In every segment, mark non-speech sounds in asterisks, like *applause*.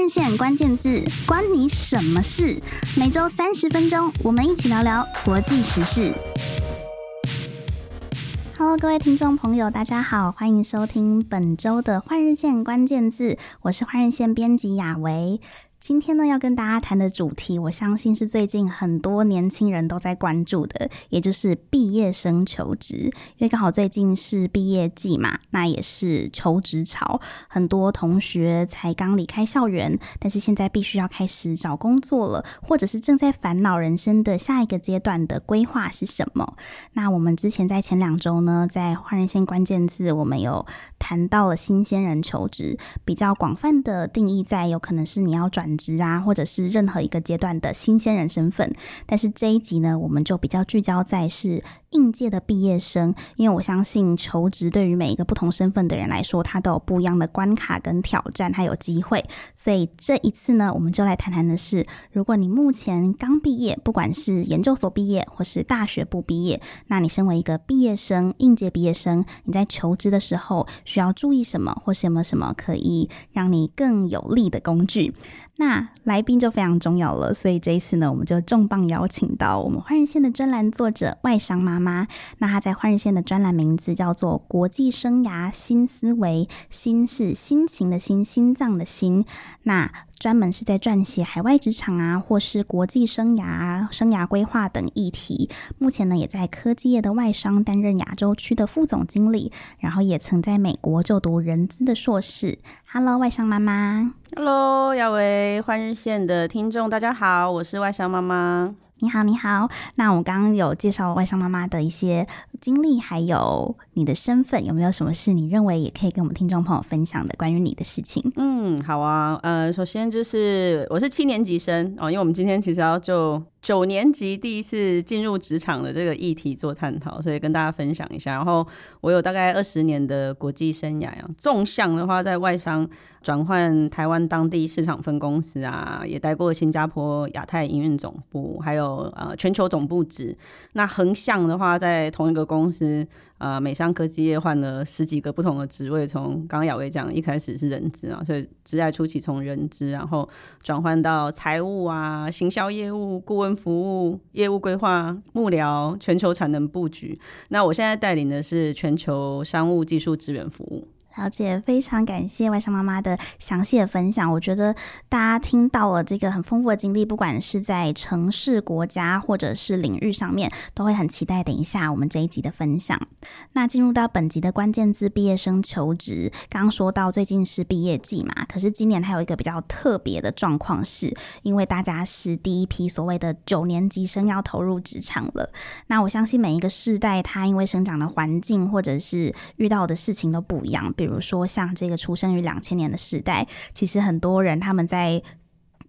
日线关键字，关你什么事？每周三十分钟，我们一起聊聊国际时事。Hello，各位听众朋友，大家好，欢迎收听本周的换日线关键字，我是换日线编辑雅维。今天呢，要跟大家谈的主题，我相信是最近很多年轻人都在关注的，也就是毕业生求职。因为刚好最近是毕业季嘛，那也是求职潮，很多同学才刚离开校园，但是现在必须要开始找工作了，或者是正在烦恼人生的下一个阶段的规划是什么。那我们之前在前两周呢，在换人线关键字，我们有谈到了新鲜人求职，比较广泛的定义在有可能是你要转职啊，或者是任何一个阶段的新鲜人身份，但是这一集呢，我们就比较聚焦在是应届的毕业生，因为我相信求职对于每一个不同身份的人来说，他都有不一样的关卡跟挑战，还有机会。所以这一次呢，我们就来谈谈的是，如果你目前刚毕业，不管是研究所毕业或是大学部毕业，那你身为一个毕业生、应届毕业生，你在求职的时候需要注意什么，或是有没有什么可以让你更有利的工具？那来宾就非常重要了，所以这一次呢，我们就重磅邀请到我们换日线的专栏作者外商妈妈。那她在换日线的专栏名字叫做《国际生涯新思维》，心是心情的心，心脏的心。那专门是在撰写海外职场啊，或是国际生涯、生涯规划等议题。目前呢，也在科技业的外商担任亚洲区的副总经理，然后也曾在美国就读人资的硕士。Hello，外商妈妈。Hello，雅维换日线的听众，大家好，我是外商妈妈。你好，你好。那我刚刚有介绍外商妈妈的一些经历，还有你的身份，有没有什么事你认为也可以跟我们听众朋友分享的关于你的事情？嗯，好啊。呃，首先就是我是七年级生哦，因为我们今天其实要就九年级第一次进入职场的这个议题做探讨，所以跟大家分享一下。然后我有大概二十年的国际生涯呀，纵向的话在外商转换台湾当地市场分公司啊，也待过新加坡亚太营运总部，还有呃全球总部职。那横向的话，在同一个公司。呃，美商科技业换了十几个不同的职位，从刚刚雅薇讲，一开始是人资啊，所以职涯初期从人资，然后转换到财务啊、行销业务、顾问服务、业务规划、幕僚、全球产能布局。那我现在带领的是全球商务技术资源服务。了解，非常感谢外商妈妈的详细的分享。我觉得大家听到了这个很丰富的经历，不管是在城市、国家或者是领域上面，都会很期待等一下我们这一集的分享。那进入到本集的关键字，毕业生求职。刚刚说到最近是毕业季嘛，可是今年还有一个比较特别的状况，是因为大家是第一批所谓的九年级生要投入职场了。那我相信每一个世代，他因为生长的环境或者是遇到的事情都不一样。比如说，像这个出生于两千年的时代，其实很多人他们在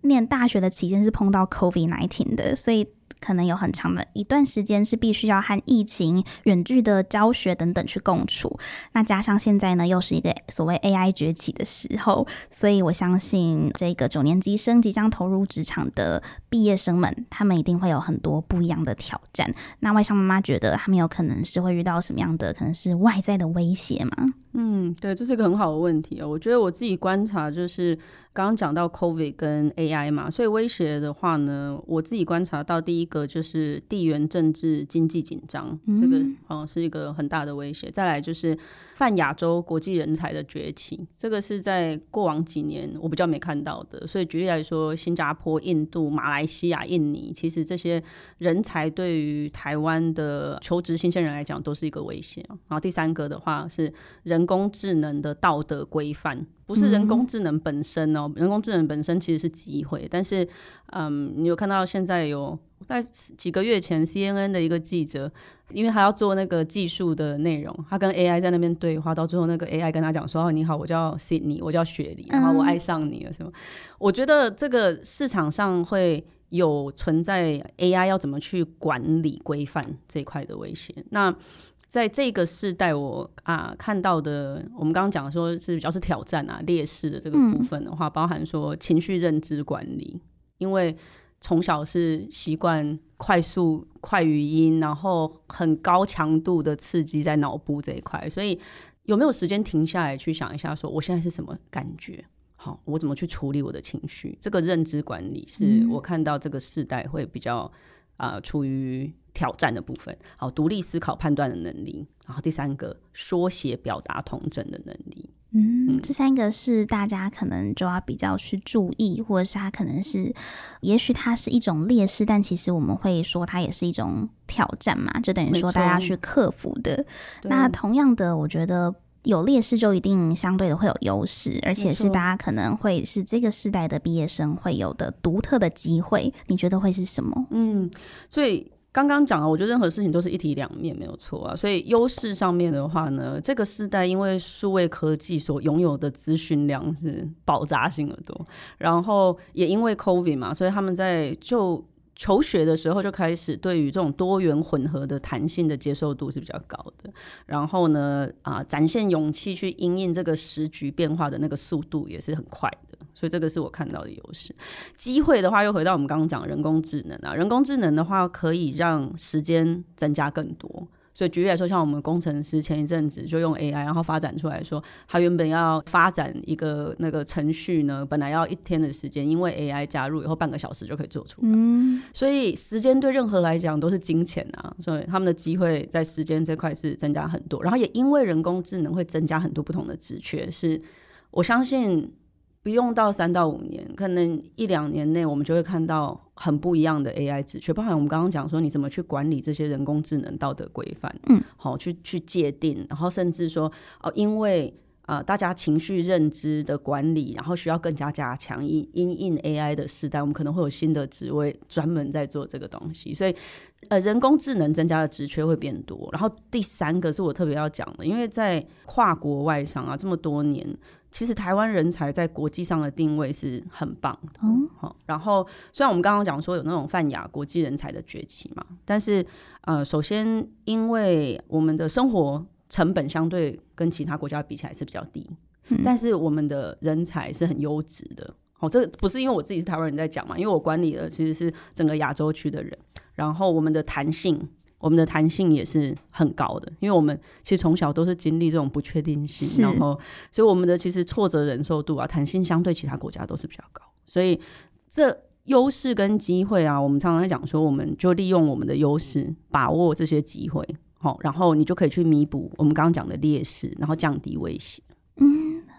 念大学的期间是碰到 COVID-19 的，所以。可能有很长的一段时间是必须要和疫情、远距的教学等等去共处。那加上现在呢，又是一个所谓 AI 崛起的时候，所以我相信这个九年级生即将投入职场的毕业生们，他们一定会有很多不一样的挑战。那外商妈妈觉得他们有可能是会遇到什么样的？可能是外在的威胁吗？嗯，对，这是个很好的问题哦。我觉得我自己观察就是。刚刚讲到 COVID 跟 AI 嘛，所以威胁的话呢，我自己观察到第一个就是地缘政治经济紧张，这个哦是一个很大的威胁。再来就是泛亚洲国际人才的崛起，这个是在过往几年我比较没看到的。所以举例来说，新加坡、印度、马来西亚、印尼，其实这些人才对于台湾的求职新鲜人来讲都是一个威胁。然后第三个的话是人工智能的道德规范。不是人工智能本身哦，人工智能本身其实是机会，但是，嗯，你有看到现在有在几个月前，CNN 的一个记者，因为他要做那个技术的内容，他跟 AI 在那边对话，到最后那个 AI 跟他讲说：“哦你好，我叫 Sydney，我叫雪梨，然后我爱上你了，什么？”我觉得这个市场上会有存在 AI 要怎么去管理规范这一块的威胁。那在这个世代，我啊看到的，我们刚刚讲说是比较是挑战啊劣势的这个部分的话，包含说情绪认知管理，因为从小是习惯快速快语音，然后很高强度的刺激在脑部这一块，所以有没有时间停下来去想一下，说我现在是什么感觉？好，我怎么去处理我的情绪？这个认知管理是我看到这个世代会比较啊、呃、处于挑战的部分。好，独立思考判断的能力，然后第三个说写表达同整的能力。嗯，这三个是大家可能就要比较去注意，或者是它可能是，也许它是一种劣势，但其实我们会说它也是一种挑战嘛，就等于说大家去克服的。那同样的，我觉得。有劣势就一定相对的会有优势，而且是大家可能会是这个世代的毕业生会有的独特的机会。你觉得会是什么？嗯，所以刚刚讲了，我觉得任何事情都是一体两面，没有错啊。所以优势上面的话呢，这个世代因为数位科技所拥有的资讯量是爆炸性的多，然后也因为 COVID 嘛，所以他们在就。求学的时候就开始对于这种多元混合的弹性的接受度是比较高的，然后呢，啊，展现勇气去应应这个时局变化的那个速度也是很快的，所以这个是我看到的优势。机会的话，又回到我们刚刚讲人工智能啊，人工智能的话可以让时间增加更多。所以举例来说，像我们工程师前一阵子就用 AI，然后发展出来说，他原本要发展一个那个程序呢，本来要一天的时间，因为 AI 加入以后，半个小时就可以做出来。嗯，所以时间对任何来讲都是金钱啊，所以他们的机会在时间这块是增加很多。然后也因为人工智能会增加很多不同的职缺，是我相信。不用到三到五年，可能一两年内，我们就会看到很不一样的 AI 职缺，包含我们刚刚讲说，你怎么去管理这些人工智能道德规范，嗯，好，去去界定，然后甚至说，哦，因为啊、呃，大家情绪认知的管理，然后需要更加加强，因因应 AI 的时代，我们可能会有新的职位专门在做这个东西，所以，呃，人工智能增加的职缺会变多。然后第三个是我特别要讲的，因为在跨国外商啊这么多年。其实台湾人才在国际上的定位是很棒的，嗯，好。然后虽然我们刚刚讲说有那种泛亚国际人才的崛起嘛，但是呃，首先因为我们的生活成本相对跟其他国家比起来是比较低，嗯，但是我们的人才是很优质的。哦，这不是因为我自己是台湾人在讲嘛，因为我管理的其实是整个亚洲区的人，然后我们的弹性。我们的弹性也是很高的，因为我们其实从小都是经历这种不确定性，然后所以我们的其实挫折忍受度啊，弹性相对其他国家都是比较高。所以这优势跟机会啊，我们常常在讲说，我们就利用我们的优势，把握这些机会，好，然后你就可以去弥补我们刚刚讲的劣势，然后降低威胁。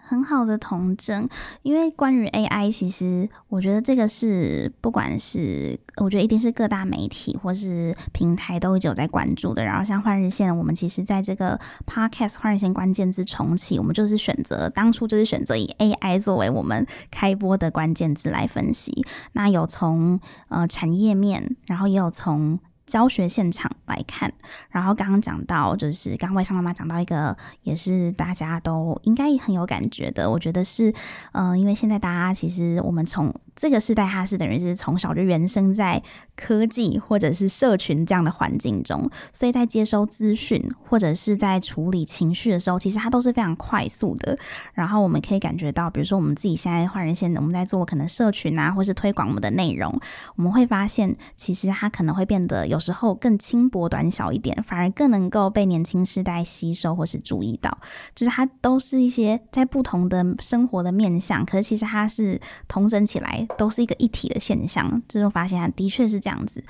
很好的童真，因为关于 AI，其实我觉得这个是不管是我觉得一定是各大媒体或是平台都一直有在关注的。然后像换日线，我们其实在这个 Podcast 换日线关键字重启，我们就是选择当初就是选择以 AI 作为我们开播的关键字来分析。那有从呃产业面，然后也有从。教学现场来看，然后刚刚讲到，就是刚外商妈妈讲到一个，也是大家都应该很有感觉的。我觉得是，嗯、因为现在大家其实我们从这个时代，它是等于是从小就原生在科技或者是社群这样的环境中，所以在接收资讯或者是在处理情绪的时候，其实它都是非常快速的。然后我们可以感觉到，比如说我们自己现在换人线，我们在做可能社群啊，或是推广我们的内容，我们会发现，其实它可能会变得有时候更轻薄短小一点，反而更能够被年轻世代吸收或是注意到。就是它都是一些在不同的生活的面向，可是其实它是同整起来。都是一个一体的现象，最终发现它的确是这样子。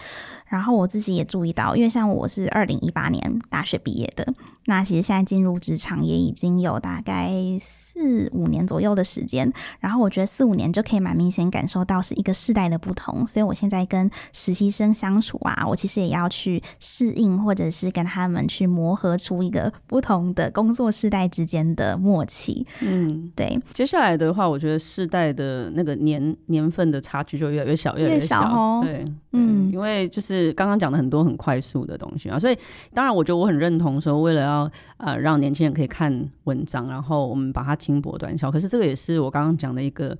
然后我自己也注意到，因为像我是二零一八年大学毕业的，那其实现在进入职场也已经有大概四五年左右的时间。然后我觉得四五年就可以蛮明显感受到是一个世代的不同。所以我现在跟实习生相处啊，我其实也要去适应，或者是跟他们去磨合出一个不同的工作世代之间的默契。嗯，对。接下来的话，我觉得世代的那个年年份的差距就越来越小，越来越小。越小哦、对，嗯，因为就是。刚刚讲的很多很快速的东西啊，所以当然我觉得我很认同说，为了要呃让年轻人可以看文章，然后我们把它轻薄短小。可是这个也是我刚刚讲的一个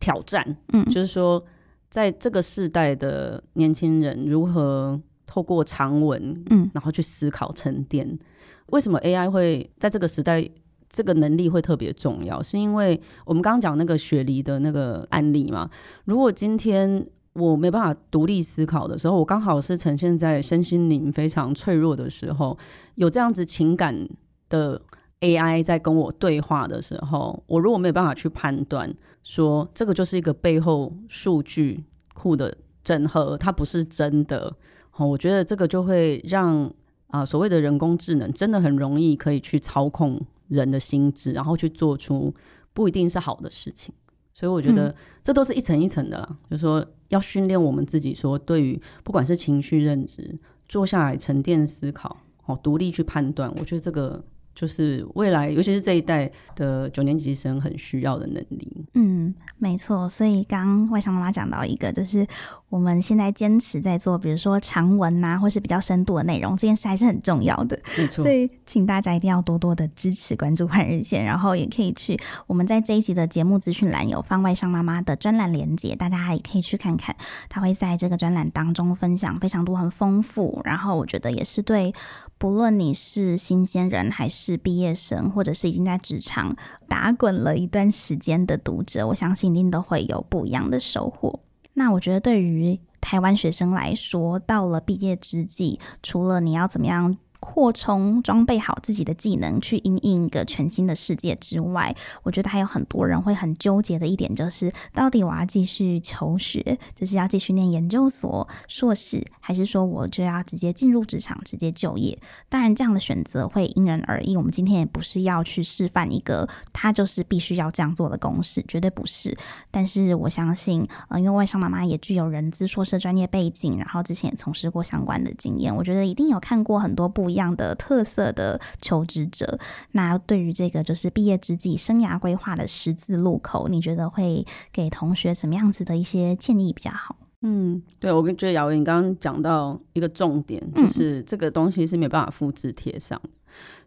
挑战，嗯，就是说在这个世代的年轻人如何透过长文，嗯，然后去思考沉淀。为什么 AI 会在这个时代这个能力会特别重要？是因为我们刚刚讲那个雪梨的那个案例嘛？如果今天我没办法独立思考的时候，我刚好是呈现在身心灵非常脆弱的时候，有这样子情感的 AI 在跟我对话的时候，我如果没有办法去判断说这个就是一个背后数据库的整合，它不是真的。哦，我觉得这个就会让啊、呃、所谓的人工智能真的很容易可以去操控人的心智，然后去做出不一定是好的事情。所以我觉得这都是一层一层的啦，嗯、就是说要训练我们自己，说对于不管是情绪认知，坐下来沉淀思考，哦，独立去判断，我觉得这个。就是未来，尤其是这一代的九年级生很需要的能力。嗯，没错。所以刚外商妈妈讲到一个，就是我们现在坚持在做，比如说长文呐、啊，或是比较深度的内容，这件事还是很重要的。没错。所以请大家一定要多多的支持、关注换日线，然后也可以去我们在这一集的节目资讯栏有放外商妈妈的专栏连接，大家也可以去看看。她会在这个专栏当中分享非常多很丰富，然后我觉得也是对。不论你是新鲜人还是是毕业生，或者是已经在职场打滚了一段时间的读者，我相信一定都会有不一样的收获。那我觉得对于台湾学生来说，到了毕业之际，除了你要怎么样，扩充装备好自己的技能，去因应一个全新的世界之外，我觉得还有很多人会很纠结的一点，就是到底我要继续求学，就是要继续念研究所、硕士，还是说我就要直接进入职场、直接就业？当然，这样的选择会因人而异。我们今天也不是要去示范一个他就是必须要这样做的公式，绝对不是。但是我相信，呃，因为外商妈妈也具有人资硕士专业背景，然后之前也从事过相关的经验，我觉得一定有看过很多部一样的特色的求职者，那对于这个就是毕业之际生涯规划的十字路口，你觉得会给同学什么样子的一些建议比较好？嗯，对，我跟觉得雅维你刚刚讲到一个重点，就是这个东西是没办法复制贴上，嗯、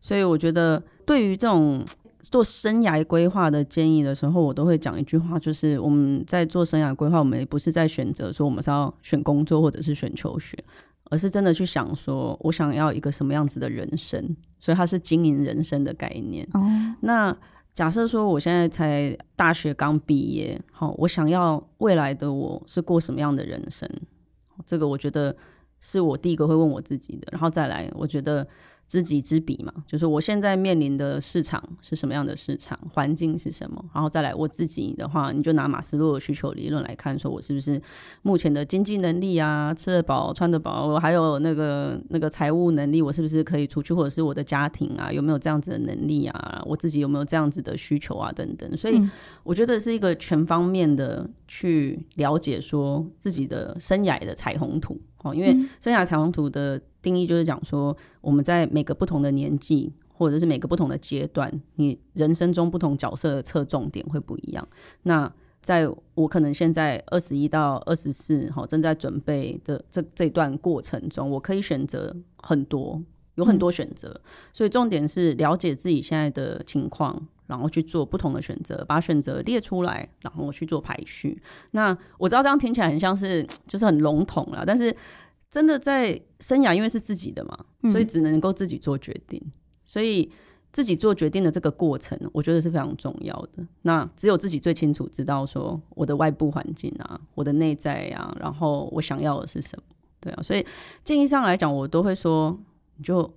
所以我觉得对于这种做生涯规划的建议的时候，我都会讲一句话，就是我们在做生涯规划，我们也不是在选择说我们是要选工作或者是选求学。而是真的去想说，我想要一个什么样子的人生，所以它是经营人生的概念。哦，那假设说我现在才大学刚毕业，好，我想要未来的我是过什么样的人生？这个我觉得是我第一个会问我自己的，然后再来，我觉得。知己知彼嘛，就是我现在面临的市场是什么样的市场环境是什么，然后再来我自己的话，你就拿马斯洛的需求理论来看，说我是不是目前的经济能力啊，吃得饱穿得饱，我还有那个那个财务能力，我是不是可以出去，或者是我的家庭啊有没有这样子的能力啊，我自己有没有这样子的需求啊等等，所以我觉得是一个全方面的去了解说自己的生涯的彩虹图哦，因为生涯彩虹图的。定义就是讲说，我们在每个不同的年纪，或者是每个不同的阶段，你人生中不同角色的侧重点会不一样。那在我可能现在二十一到二十四，哈，正在准备的这这段过程中，我可以选择很多，有很多选择。嗯。所以重点是了解自己现在的情况，然后去做不同的选择，把选择列出来，然后去做排序。那我知道这样听起来很像是就是很笼统啦，但是。真的在生涯，因为是自己的嘛，所以只能够自己做决定。嗯、所以自己做决定的这个过程，我觉得是非常重要的。那只有自己最清楚知道说我的外部环境啊，我的内在啊，然后我想要的是什么，对啊。所以建议上来讲，我都会说，你就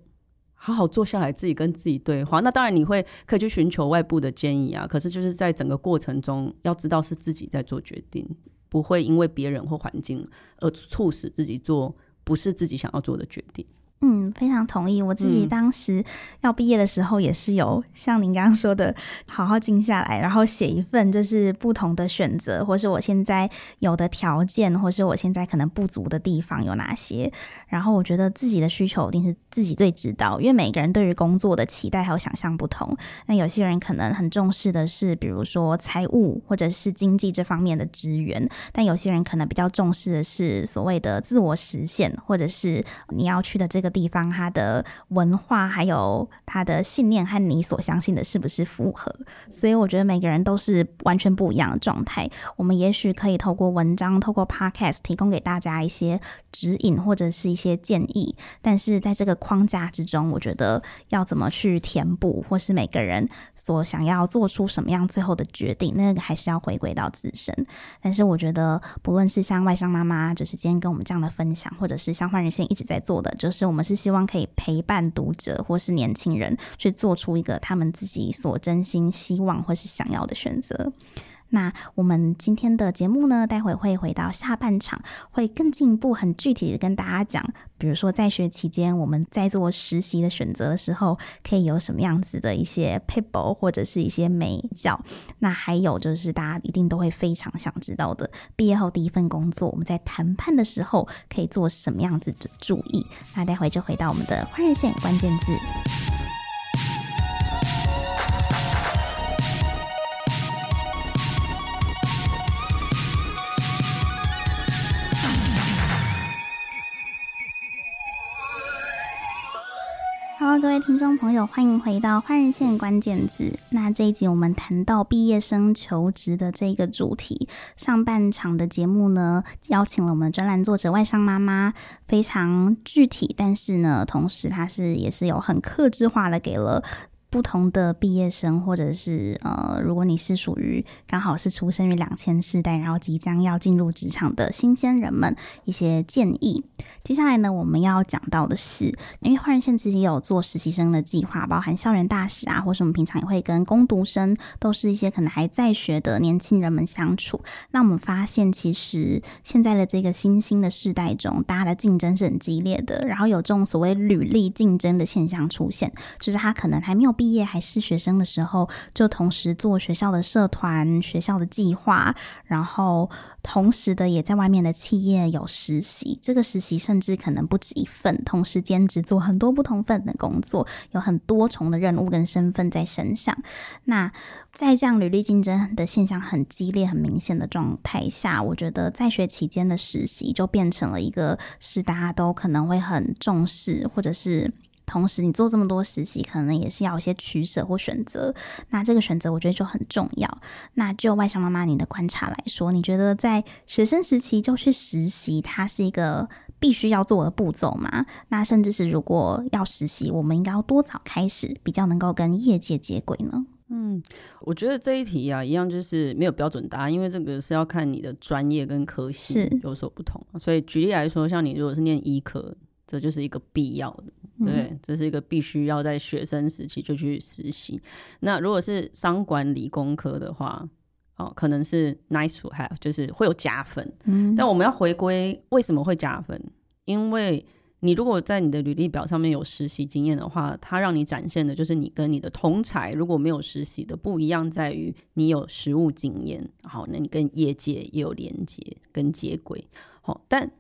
好好坐下来，自己跟自己对话。那当然你会可以去寻求外部的建议啊，可是就是在整个过程中，要知道是自己在做决定。不会因为别人或环境而促使自己做不是自己想要做的决定。嗯，非常同意。我自己当时要毕业的时候，也是有像您刚刚说的，好好静下来，然后写一份就是不同的选择，或是我现在有的条件，或是我现在可能不足的地方有哪些。然后我觉得自己的需求一定是自己最知道，因为每个人对于工作的期待还有想象不同。那有些人可能很重视的是，比如说财务或者是经济这方面的资源，但有些人可能比较重视的是所谓的自我实现，或者是你要去的这个。地方，它的文化还有它的信念和你所相信的是不是符合？所以我觉得每个人都是完全不一样的状态。我们也许可以透过文章、透过 Podcast 提供给大家一些指引或者是一些些建议，但是在这个框架之中，我觉得要怎么去填补，或是每个人所想要做出什么样最后的决定，那个还是要回归到自身。但是我觉得，不论是像外商妈妈，就是今天跟我们这样的分享，或者是像换日线一直在做的，就是我们。是希望可以陪伴读者或是年轻人去做出一个他们自己所真心希望或是想要的选择。那我们今天的节目呢，待会会回到下半场，会更进一步、很具体的跟大家讲，比如说在学期间我们在做实习的选择的时候，可以有什么样子的一些撇步或者是一些美角。那还有就是大家一定都会非常想知道的，毕业后第一份工作，我们在谈判的时候可以做什么样子的注意？那待会就回到我们的换热线关键字。Hello，各位听众朋友，欢迎回到换日线关键字。那这一集我们谈到毕业生求职的这个主题。上半场的节目呢，邀请了我们专栏作者外商妈妈，非常具体，但是呢，同时她是也是有很克制化的给了。不同的毕业生，或者是呃，如果你是属于刚好是出生于两千世代，然后即将要进入职场的新鲜人们，一些建议。接下来呢，我们要讲到的是，因为换日线其实也有做实习生的计划，包含校园大使啊，或是我们平常也会跟工读生，都是一些可能还在学的年轻人们相处。那我们发现，其实现在的这个新兴的世代中，大家的竞争是很激烈的，然后有这种所谓履历竞争的现象出现，就是他可能还没有。毕业还是学生的时候，就同时做学校的社团、学校的计划，然后同时的也在外面的企业有实习。这个实习甚至可能不止一份，同时兼职做很多不同份的工作，有很多重的任务跟身份在身上。那在这样履历竞争的现象很激烈、很明显的状态下，我觉得在学期间的实习就变成了一个是大家都可能会很重视，或者是。同时，你做这么多实习，可能也是要一些取舍或选择。那这个选择，我觉得就很重要。那就外商妈妈你的观察来说，你觉得在学生时期就去实习，它是一个必须要做的步骤吗？那甚至是如果要实习，我们应该要多早开始，比较能够跟业界接轨呢？嗯，我觉得这一题啊，一样就是没有标准答案，因为这个是要看你的专业跟科系有所不同。所以举例来说，像你如果是念医科，这就是一个必要的。对，这是一个必须要在学生时期就去实习。那如果是商管理工科的话，哦，可能是 nice to have，就是会有加分。嗯，但我们要回归为什么会加分？因为你如果在你的履历表上面有实习经验的话，它让你展现的就是你跟你的同才如果没有实习的不一样，在于你有实务经验。好，那你跟业界也有连接跟接轨。好，但。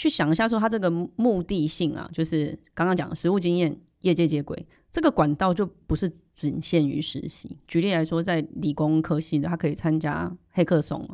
去想一下，说他这个目的性啊，就是刚刚讲的实务经验、业界接轨，这个管道就不是仅限于实习。举例来说，在理工科系的，他可以参加黑客松，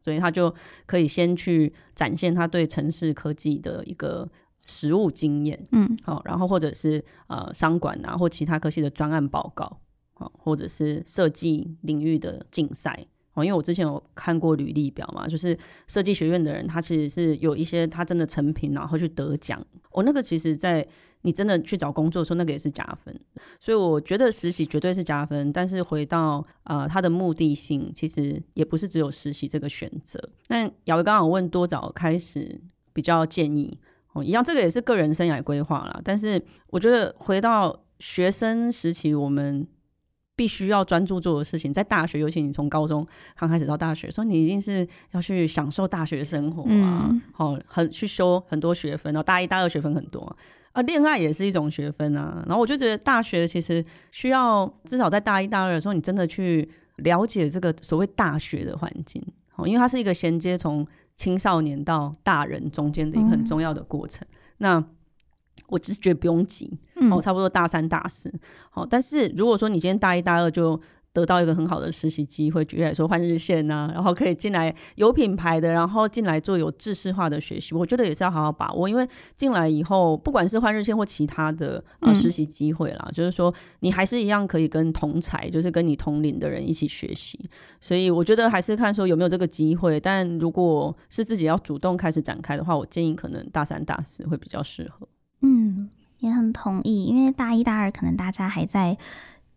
所以他就可以先去展现他对城市科技的一个实务经验，嗯，好，然后或者是呃商管啊，或其他科系的专案报告，好，或者是设计领域的竞赛。哦，因为我之前有看过履历表嘛，就是设计学院的人，他其实是有一些他真的成品，然后去得奖。我、哦、那个其实，在你真的去找工作的时候，那个也是加分。所以我觉得实习绝对是加分。但是回到呃，它的目的性，其实也不是只有实习这个选择。那雅维刚刚问多早开始比较建议哦，一样这个也是个人生涯规划啦。但是我觉得回到学生时期，我们。必须要专注做的事情，在大学，尤其你从高中刚开始到大学，所以你一定是要去享受大学生活啊，好、嗯，很去修很多学分，然后大一、大二学分很多啊，恋爱也是一种学分啊。然后我就觉得大学其实需要至少在大一、大二的时候，你真的去了解这个所谓大学的环境，好，因为它是一个衔接从青少年到大人中间的一个很重要的过程。嗯、那我只是觉得不用急，哦，差不多大三、大四，好。但是如果说你今天大一、大二就得到一个很好的实习机会，举例来说换日线啊，然后可以进来有品牌的，然后进来做有知识化的学习，我觉得也是要好好把握。因为进来以后，不管是换日线或其他的呃实习机会啦，嗯、就是说你还是一样可以跟同才，就是跟你同龄的人一起学习。所以我觉得还是看说有没有这个机会。但如果是自己要主动开始展开的话，我建议可能大三、大四会比较适合。嗯，也很同意，因为大一、大二可能大家还在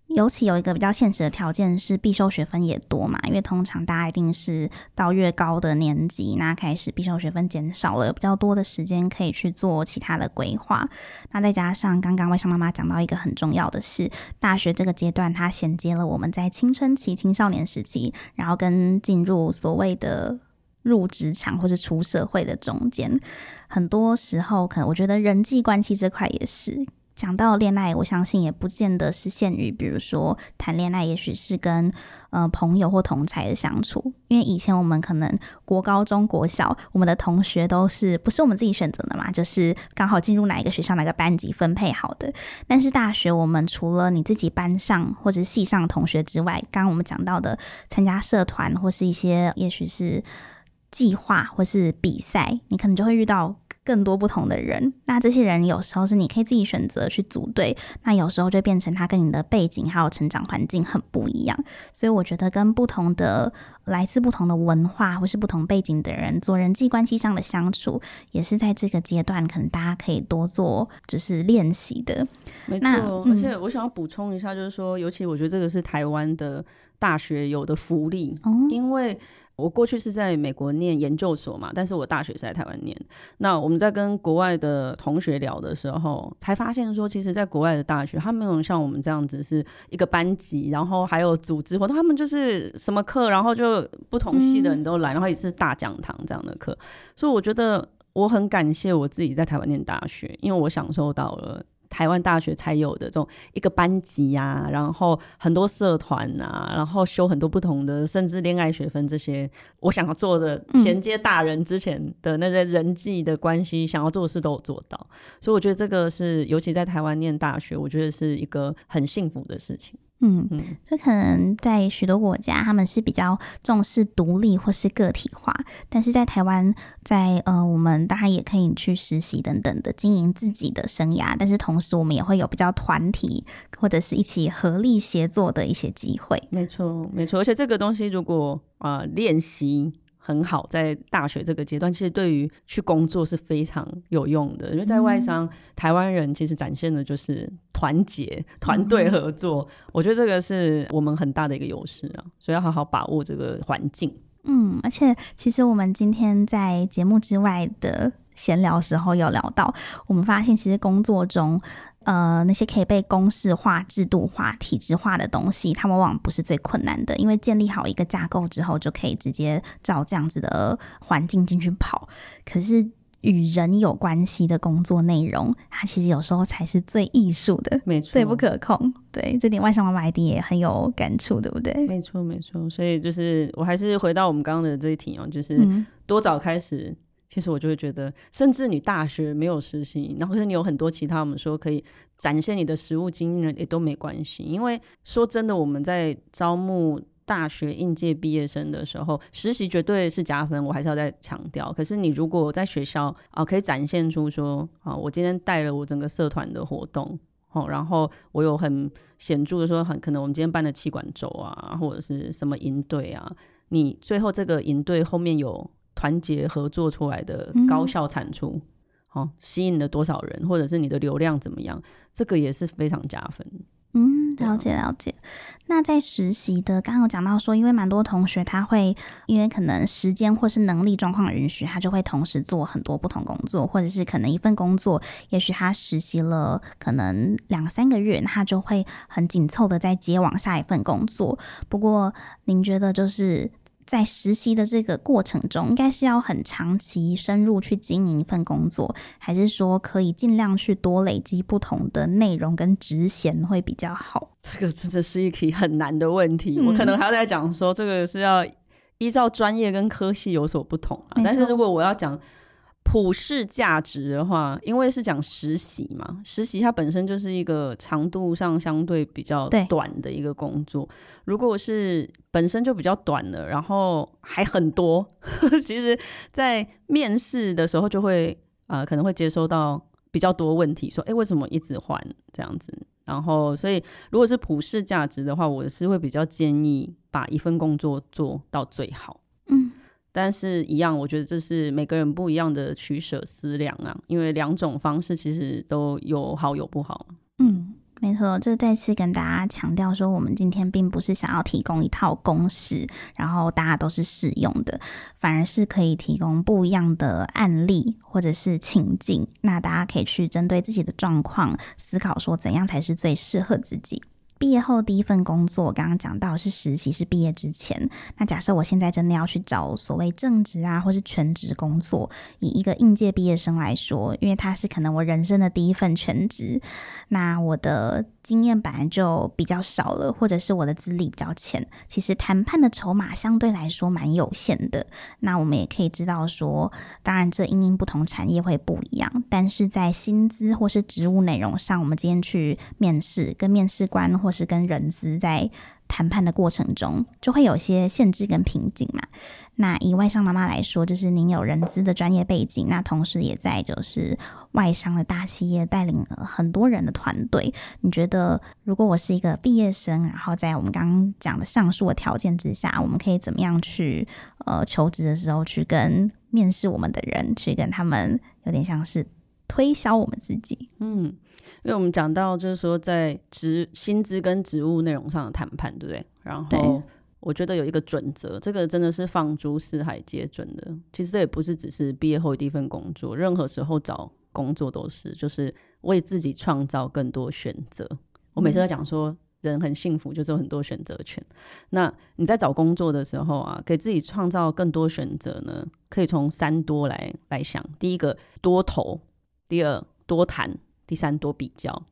尤其有一个比较现实的条件是必修学分也多嘛，因为通常大家一定是到越高的年级，那开始必修学分减少了，有比较多的时间可以去做其他的规划。那再加上刚刚外商妈妈讲到一个很重要的是，大学这个阶段它衔接了我们在青春期、青少年时期，然后跟进入所谓的入职场或是出社会的中间，很多时候可能我觉得人际关系这块也是。讲到恋爱，我相信也不见得是限于，比如说谈恋爱，也许是跟呃朋友或同才的相处。因为以前我们可能国高中国小，我们的同学都是不是我们自己选择的嘛，就是刚好进入哪一个学校、哪个班级分配好的。但是大学，我们除了你自己班上或者系上同学之外，刚刚我们讲到的参加社团或是一些，也许是计划或是比赛，你可能就会遇到。更多不同的人，那这些人有时候是你可以自己选择去组队，那有时候就变成他跟你的背景还有成长环境很不一样，所以我觉得跟不同的来自不同的文化或是不同背景的人做人际关系上的相处，也是在这个阶段可能大家可以多做就是练习的。没错，而且我想要补充一下，就是说，尤其我觉得这个是台湾的大学有的福利，哦、因为。我过去是在美国念研究所嘛，但是我大学是在台湾念。那我们在跟国外的同学聊的时候，才发现说，其实，在国外的大学，他没有像我们这样子是一个班级，然后还有组织活动，他们就是什么课，然后就不同系的人都来，然后也是大讲堂这样的课。所以我觉得我很感谢我自己在台湾念大学，因为我享受到了。台湾大学才有的这种一个班级呀、啊，然后很多社团啊，然后修很多不同的，甚至恋爱学分这些，我想要做的衔接大人之前的那些人际的关系，嗯、想要做的事都有做到，所以我觉得这个是，尤其在台湾念大学，我觉得是一个很幸福的事情。嗯，就可能在许多国家，他们是比较重视独立或是个体化，但是在台湾，在呃，我们当然也可以去实习等等的经营自己的生涯，但是同时我们也会有比较团体或者是一起合力协作的一些机会。没错，没错，而且这个东西如果啊练习。呃很好，在大学这个阶段，其实对于去工作是非常有用的。因为在外商，嗯、台湾人其实展现的就是团结、团队合作。嗯、我觉得这个是我们很大的一个优势啊，所以要好好把握这个环境。嗯，而且其实我们今天在节目之外的闲聊时候有聊到，我们发现其实工作中。呃，那些可以被公式化、制度化、体制化的东西，它往往不是最困难的，因为建立好一个架构之后，就可以直接照这样子的环境进去跑。可是与人有关系的工作内容，它其实有时候才是最艺术的，没错，最不可控。对，这点外商妈妈一定也很有感触，对不对？没错，没错。所以就是，我还是回到我们刚刚的这一题哦，就是多早开始。其实我就会觉得，甚至你大学没有实习，然后是你有很多其他我们说可以展现你的实务经验，也都没关系。因为说真的，我们在招募大学应届毕业生的时候，实习绝对是加分，我还是要再强调。可是你如果在学校啊，可以展现出说啊，我今天带了我整个社团的活动，哦，然后我有很显著的说，很可能我们今天办的气管周啊，或者是什么营队啊，你最后这个营队后面有。团结合作出来的高效产出，好、嗯哦、吸引了多少人，或者是你的流量怎么样？这个也是非常加分。嗯，了解了解。那在实习的，刚刚有讲到说，因为蛮多同学他会因为可能时间或是能力状况允许，他就会同时做很多不同工作，或者是可能一份工作，也许他实习了可能两三个月，他就会很紧凑的在接往下一份工作。不过，您觉得就是？在实习的这个过程中，应该是要很长期深入去经营一份工作，还是说可以尽量去多累积不同的内容跟职衔会比较好？这个真的是一题很难的问题，嗯、我可能还要再讲说，这个是要依照专业跟科系有所不同啊。但是如果我要讲。普世价值的话，因为是讲实习嘛，实习它本身就是一个长度上相对比较短的一个工作。如果是本身就比较短的，然后还很多，呵 *laughs* 呵其实，在面试的时候就会呃可能会接收到比较多问题，说哎为什么一直换这样子？然后所以如果是普世价值的话，我是会比较建议把一份工作做到最好。但是，一样，我觉得这是每个人不一样的取舍思量啊，因为两种方式其实都有好有不好。嗯，没错，这再次跟大家强调说，我们今天并不是想要提供一套公式，然后大家都是适用的，反而是可以提供不一样的案例或者是情境，那大家可以去针对自己的状况思考，说怎样才是最适合自己。毕业后第一份工作，刚刚讲到是实习，是毕业之前。那假设我现在真的要去找所谓正职啊，或是全职工作，以一个应届毕业生来说，因为他是可能我人生的第一份全职，那我的经验本来就比较少了，或者是我的资历比较浅，其实谈判的筹码相对来说蛮有限的。那我们也可以知道说，当然这因应不同产业会不一样，但是在薪资或是职务内容上，我们今天去面试，跟面试官或是跟人资在谈判的过程中，就会有些限制跟瓶颈嘛。那以外商妈妈来说，就是您有人资的专业背景，那同时也在就是外商的大企业带领了很多人的团队。你觉得，如果我是一个毕业生，然后在我们刚刚讲的上述的条件之下，我们可以怎么样去呃求职的时候去跟面试我们的人去跟他们有点像是推销我们自己？嗯，因为我们讲到就是说在职薪资跟职务内容上的谈判，对不对？然后。我觉得有一个准则，这个真的是放诸四海皆准的。其实这也不是只是毕业后第一份工作，任何时候找工作都是，就是为自己创造更多选择。我每次都讲说，人很幸福，就是有很多选择权。那你在找工作的时候啊，给自己创造更多选择呢，可以从三多来来想。第一个多投，第二多谈，第三多比较。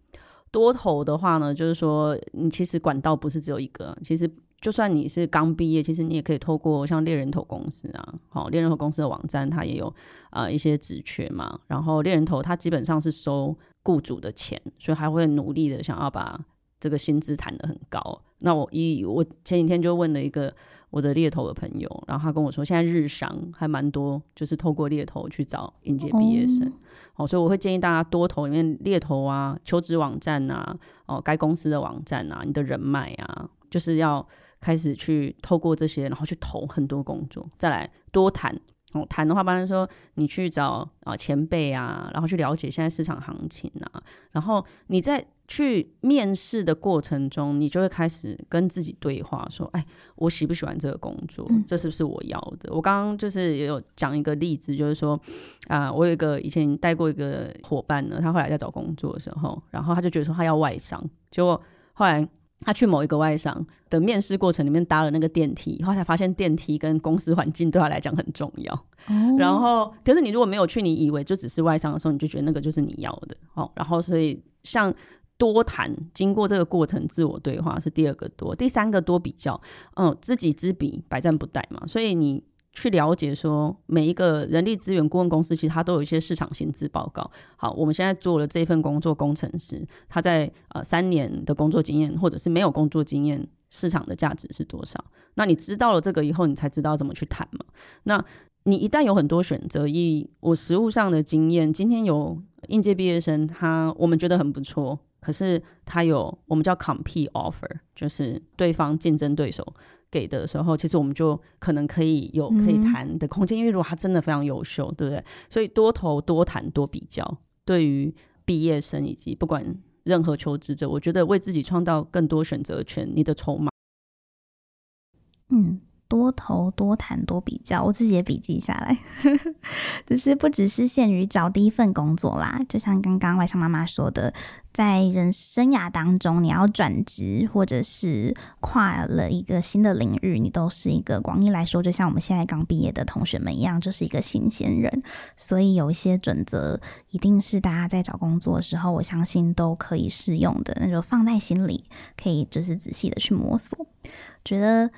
多投的话呢，就是说你其实管道不是只有一个，其实。就算你是刚毕业，其实你也可以透过像猎人头公司啊，好，猎人头公司的网站，它也有啊、一些职缺嘛。然后猎人头它基本上是收雇主的钱，所以还会努力的想要把这个薪资谈得很高。那我一我前几天就问了一个我的猎头的朋友，然后他跟我说，现在日商还蛮多，就是透过猎头去找应届毕业生。好、哦，所以我会建议大家多投里面猎头啊、求职网站啊、哦该公司的网站啊、你的人脉啊，就是要。开始去透过这些，然后去投很多工作，再来多谈。哦，谈的话，比方说你去找啊前辈啊，然后去了解现在市场行情啊，然后你在去面试的过程中，你就会开始跟自己对话，说：“哎，我喜不喜欢这个工作？这是不是我要的？”我刚刚就是也有讲一个例子，就是说啊，我有一个以前带过一个伙伴呢，他后来在找工作的时候，然后他就觉得说他要外商，结果后来。他去某一个外商的面试过程里面搭了那个电梯，后来才发现电梯跟公司环境对他来讲很重要。哦。然后，可是你如果没有去，你以为就只是外商的时候，你就觉得那个就是你要的。哦。然后，所以像多谈，经过这个过程，自我对话是第二个多，第三个多比较。嗯，知己知彼，百战不殆嘛。所以你。去了解说，每一个人力资源顾问公司，其实它都有一些市场薪资报告。好，我们现在做了这份工作，工程师他在呃三年的工作经验，或者是没有工作经验，市场的价值是多少？那你知道了这个以后，你才知道怎么去谈嘛。那你一旦有很多选择，以我实务上的经验，今天有应届毕业生，他我们觉得很不错，可是他有我们叫 compete offer，就是对方竞争对手。给的时候，其实我们就可能可以有可以谈的空间，嗯，因为如果他真的非常优秀，对不对？所以多投、多谈、多比较，对于毕业生以及不管任何求职者，我觉得为自己创造更多选择权，你的筹码，嗯。多投多谈多比较，我自己也笔记下来。*laughs* 只是不只是限于找第一份工作啦，就像刚刚外商妈妈说的，在人生涯当中，你要转职或者是跨了一个新的领域，你都是一个广义来说，就像我们现在刚毕业的同学们一样，就是一个新鲜人。所以有一些准则，一定是大家在找工作的时候，我相信都可以适用的，那就放在心里，可以就是仔细的去摸索，觉得。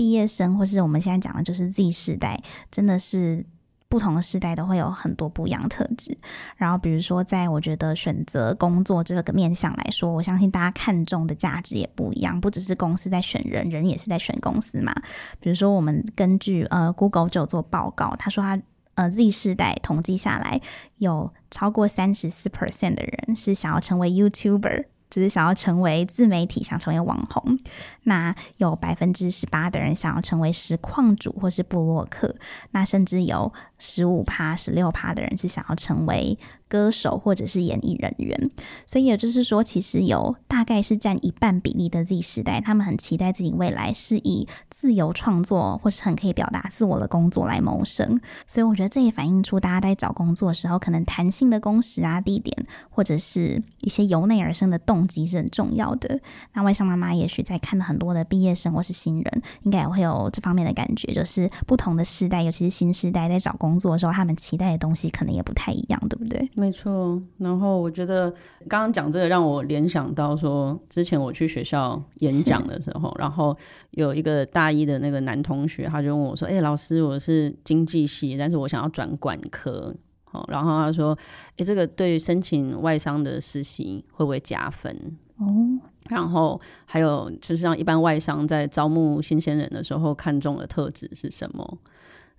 毕业生，或是我们现在讲的，就是 Z 世代，真的是不同的世代都会有很多不一样的特质。然后，比如说，在我觉得选择工作这个面向来说，我相信大家看重的价值也不一样，不只是公司在选人，人也是在选公司嘛。比如说，我们根据呃 Google 就有做报告，他说他呃 Z 世代统计下来，有超过三十四 percent 的人是想要成为 YouTuber。只是想要成为自媒体，想成为网红。那有百分之十八的人想要成为实况主或是布洛克。那甚至有十五趴、十六趴的人是想要成为歌手或者是演艺人员，所以也就是说，其实有大概是占一半比例的 Z 时代，他们很期待自己未来是以自由创作或是很可以表达自我的工作来谋生。所以我觉得这也反映出大家在找工作的时候，可能弹性的工时啊、地点，或者是一些由内而生的动机是很重要的。那外商妈妈也许在看了很多的毕业生或是新人，应该也会有这方面的感觉，就是不同的世代，尤其是新时代在找工作的时候，他们期待的东西可能也不太一样，对不对？没错，然后我觉得刚刚讲这个让我联想到说，之前我去学校演讲的时候，然后有一个大一的那个男同学，他就问我说：“哎、欸，老师，我是经济系，但是我想要转管科。”哦然后他说：“哎、欸，这个对申请外商的实习会不会加分？”哦，然后还有就是像一般外商在招募新鲜人的时候，看重的特质是什么？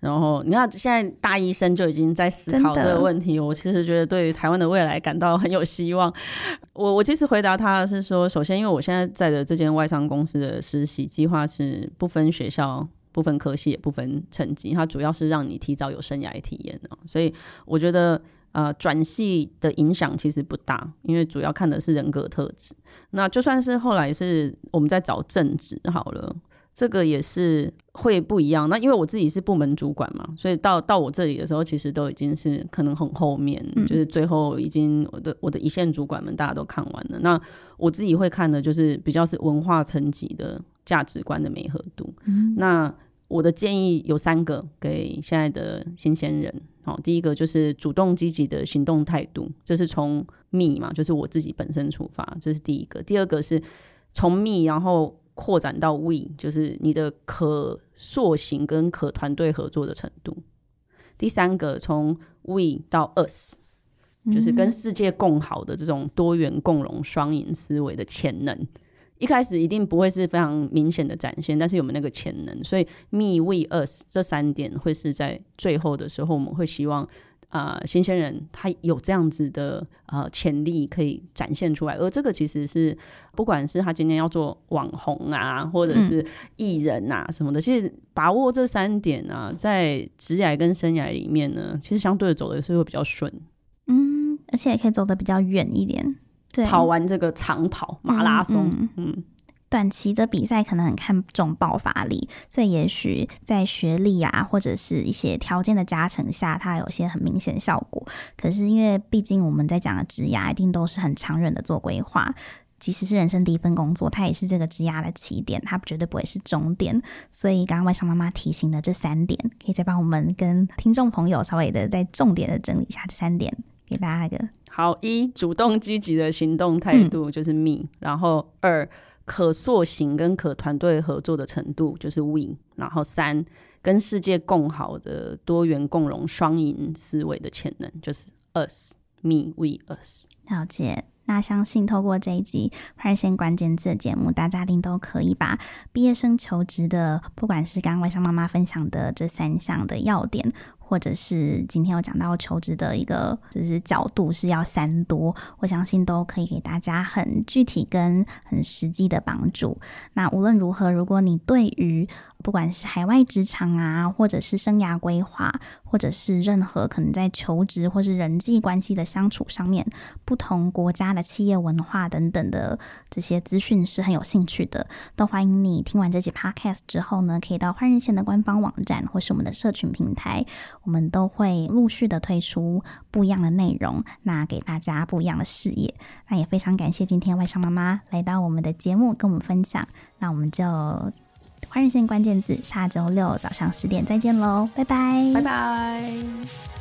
然后你看，现在大一生就已经在思考这个问题。我其实觉得对于台湾的未来感到很有希望。我我其实回答他是说，首先，因为我现在在的这间外商公司的实习计划是不分学校、不分科系、也不分成绩，它主要是让你提早有生涯体验的。所以我觉得，呃，转系的影响其实不大，因为主要看的是人格特质。那就算是后来是我们在找正职好了。这个也是会不一样。那因为我自己是部门主管嘛，所以到到我这里的时候，其实都已经是可能很后面，嗯、就是最后已经我的我的一线主管们大家都看完了。那我自己会看的就是比较是文化层级的价值观的美合度。嗯、那我的建议有三个给现在的新鲜人。好，第一个就是主动积极的行动态度，这是从 me 嘛，就是我自己本身出发，这是第一个。第二个是从 me，然后。扩展到 we，就是你的可塑性跟可团队合作的程度。第三个，从 we 到 us，就是跟世界共好的这种多元共荣双赢思维的潜能。一开始一定不会是非常明显的展现，但是有没有那个潜能？所以 me、we、us 这三点会是在最后的时候，我们会希望。啊、呃，新鲜人他有这样子的呃潜力可以展现出来，而这个其实是不管是他今天要做网红啊，或者是艺人啊什么的，嗯、其实把握这三点啊，在职涯跟生涯里面呢，其实相对的走的是会比较顺，嗯，而且也可以走得比较远一点，对，跑完这个长跑马拉松，嗯短期的比赛可能很看重爆发力，所以也许在学历啊或者是一些条件的加成下，它有些很明显效果。可是因为毕竟我们在讲的职涯，一定都是很长远的做规划。即使是人生第一份工作，它也是这个职涯的起点，它绝对不会是终点。所以刚刚外商妈妈提醒的这三点，可以再帮我们跟听众朋友稍微的再重点的整理一下这三点，给大家一个好一主动积极的行动态度，就是 me、嗯、然后二。可塑型跟可团队合作的程度就是 Win，然后三跟世界共好的多元共荣双赢思维的潜能就是 us，me we us。了解，那相信透过这一集换日线关键字的节目，大家一定都可以把毕业生求职的，不管是刚刚外商妈妈分享的这三项的要点。或者是今天有讲到求职的一个就是角度是要三多，我相信都可以给大家很具体跟很实际的帮助。那无论如何，如果你对于不管是海外职场啊，或者是生涯规划，或者是任何可能在求职或是人际关系的相处上面，不同国家的企业文化等等的这些资讯是很有兴趣的，都欢迎你听完这期 podcast 之后呢，可以到换日线的官方网站或是我们的社群平台。我们都会陆续的推出不一样的内容，那给大家不一样的视野。那也非常感谢今天外商妈妈来到我们的节目跟我们分享。那我们就换日线关键字，下周六早上十点再见喽，拜拜，拜拜。